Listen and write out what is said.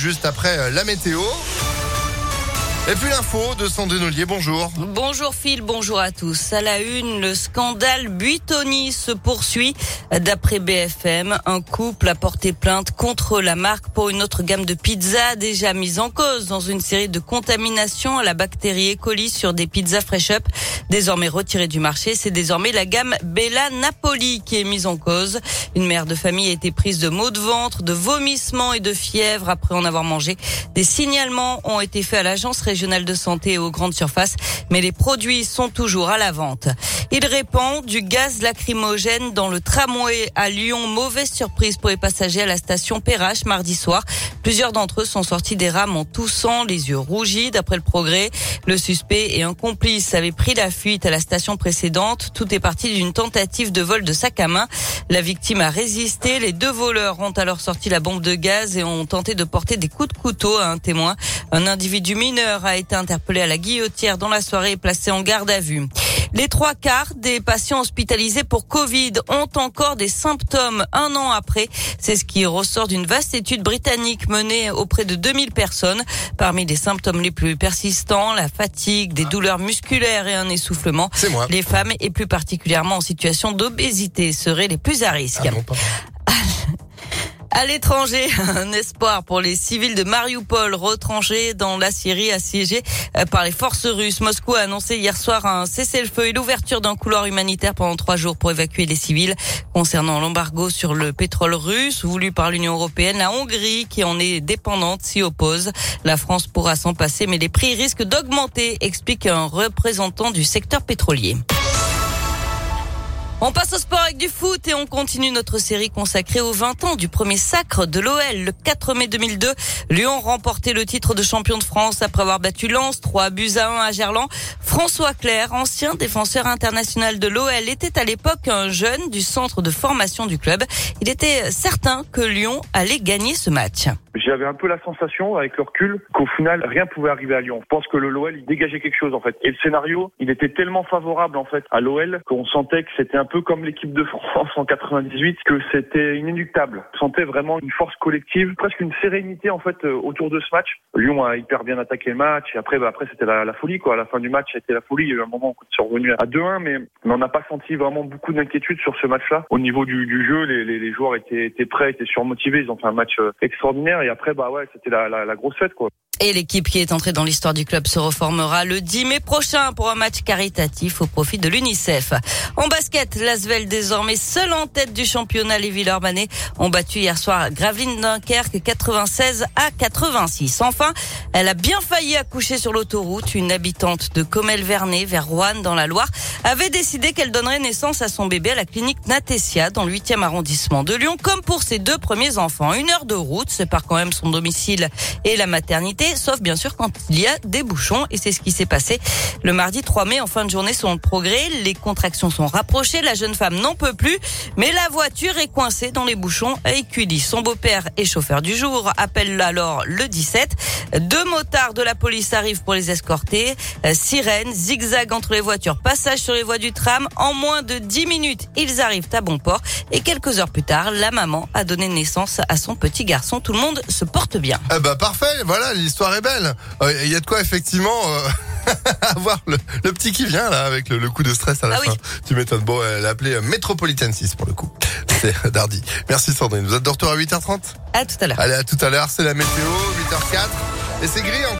juste après euh, la météo. Et puis l'info de Sandrine Ollier, bonjour. Bonjour Phil, bonjour à tous. À la une, le scandale Buitoni se poursuit. D'après BFM, un couple a porté plainte contre la marque pour une autre gamme de pizzas déjà mise en cause dans une série de contaminations à la bactérie E. coli sur des pizzas Fresh Up. Désormais retirée du marché, c'est désormais la gamme Bella Napoli qui est mise en cause. Une mère de famille a été prise de maux de ventre, de vomissements et de fièvre après en avoir mangé. Des signalements ont été faits à l'agence régionale de santé et aux grandes surfaces, mais les produits sont toujours à la vente. Il répand du gaz lacrymogène dans le tramway à Lyon. Mauvaise surprise pour les passagers à la station Perrache mardi soir. Plusieurs d'entre eux sont sortis des rames en toussant, les yeux rougis. D'après le progrès, le suspect et un complice avaient pris la fuite à la station précédente. Tout est parti d'une tentative de vol de sac à main. La victime a résisté. Les deux voleurs ont alors sorti la bombe de gaz et ont tenté de porter des coups de couteau à un témoin. Un individu mineur a été interpellé à la guillotière dans la soirée et placé en garde à vue. Les trois quarts des patients hospitalisés pour Covid ont encore des symptômes un an après. C'est ce qui ressort d'une vaste étude britannique menée auprès de 2000 personnes. Parmi les symptômes les plus persistants, la fatigue, des douleurs musculaires et un essoufflement. Les femmes, et plus particulièrement en situation d'obésité, seraient les plus à risque. Ah non, À l'étranger, un espoir pour les civils de Mariupol retranchés dans la Syrie assiégée euh, par les forces russes. Moscou a annoncé hier soir un cessez-le-feu et l'ouverture d'un couloir humanitaire pendant trois jours pour évacuer les civils. Concernant l'embargo sur le pétrole russe voulu par l'Union européenne, la Hongrie, qui en est dépendante, s'y oppose. La France pourra s'en passer, mais les prix risquent d'augmenter, explique un représentant du secteur pétrolier. On passe au sport avec du foot et on continue notre série consacrée aux 20 ans du premier sacre de l'OL. Le 4 mai 2002, Lyon remportait le titre de champion de France après avoir battu Lens 3 buts à 1 à Gerland. François Clair, ancien défenseur international de l'OL, était à l'époque un jeune du centre de formation du club. Il était certain que Lyon allait gagner ce match. J'avais un peu la sensation, avec le recul, qu'au final, rien pouvait arriver à Lyon. Je pense que le l'OL, il dégageait quelque chose, en fait. Et le scénario, il était tellement favorable, en fait, à l'OL, qu'on sentait que c'était un peu comme l'équipe de France en 98, que c'était inéluctable. On sentait vraiment une force collective, presque une sérénité, en fait, euh, autour de ce match. Lyon a hyper bien attaqué le match, et après, bah, après, c'était la, folie, quoi. À la fin du match, c'était la folie. Il y a eu un moment où on est revenu à 2-1, mais on n'a pas senti vraiment beaucoup d'inquiétude sur ce match-là. Au niveau du, jeu, les, joueurs étaient, étaient prêts, étaient surmotivés. Ils ont fait un match euh, Et après, bah ouais, c'était la, la grosse fête, quoi. Et l'équipe qui est entrée dans l'histoire du club se reformera le 10 mai prochain pour un match caritatif au profit de l'UNICEF. En basket, l'Asvel désormais seul en tête du championnat. Les Villeurbanais ont battu hier soir Gravelines Dunkerque 96 à 86. Enfin, elle a bien failli accoucher sur l'autoroute. Une habitante de Comel-Vernet vers Roanne dans la Loire avait décidé qu'elle donnerait naissance à son bébé à la clinique Natessia dans le 8e arrondissement de Lyon comme pour ses deux premiers enfants. Une heure de route sépare quand même son domicile et la maternité sauf bien sûr quand il y a des bouchons. Et c'est ce qui s'est passé le mardi 3 mai en fin de journée selon le progrès. Les contractions sont rapprochées, la jeune femme n'en peut plus, mais la voiture est coincée dans les bouchons à Écully. Son beau-père et chauffeur du jour appelle alors le 17. Deux motards de la police arrivent pour les escorter. Euh, Sirène, zigzag entre les voitures, passage sur les voies du tram. En moins de 10 minutes, ils arrivent à bon port. Et quelques heures plus tard, la maman a donné naissance à son petit garçon. Tout le monde se porte bien. Eh bah parfait, voilà, l'histoire est belle. Euh, Il y a de quoi effectivement euh, avoir le, le petit qui vient là avec le, le coup de stress à la Ah fin. oui. Tu m'étonnes. Bon, elle a appelé euh, Metropolitan 6 pour le coup. C'est Dardy. Merci Sandrine. Vous êtes de retour à 8h30 À tout à l'heure. Allez, à tout à l'heure. C'est la météo, 8h04. Et c'est gris. hein.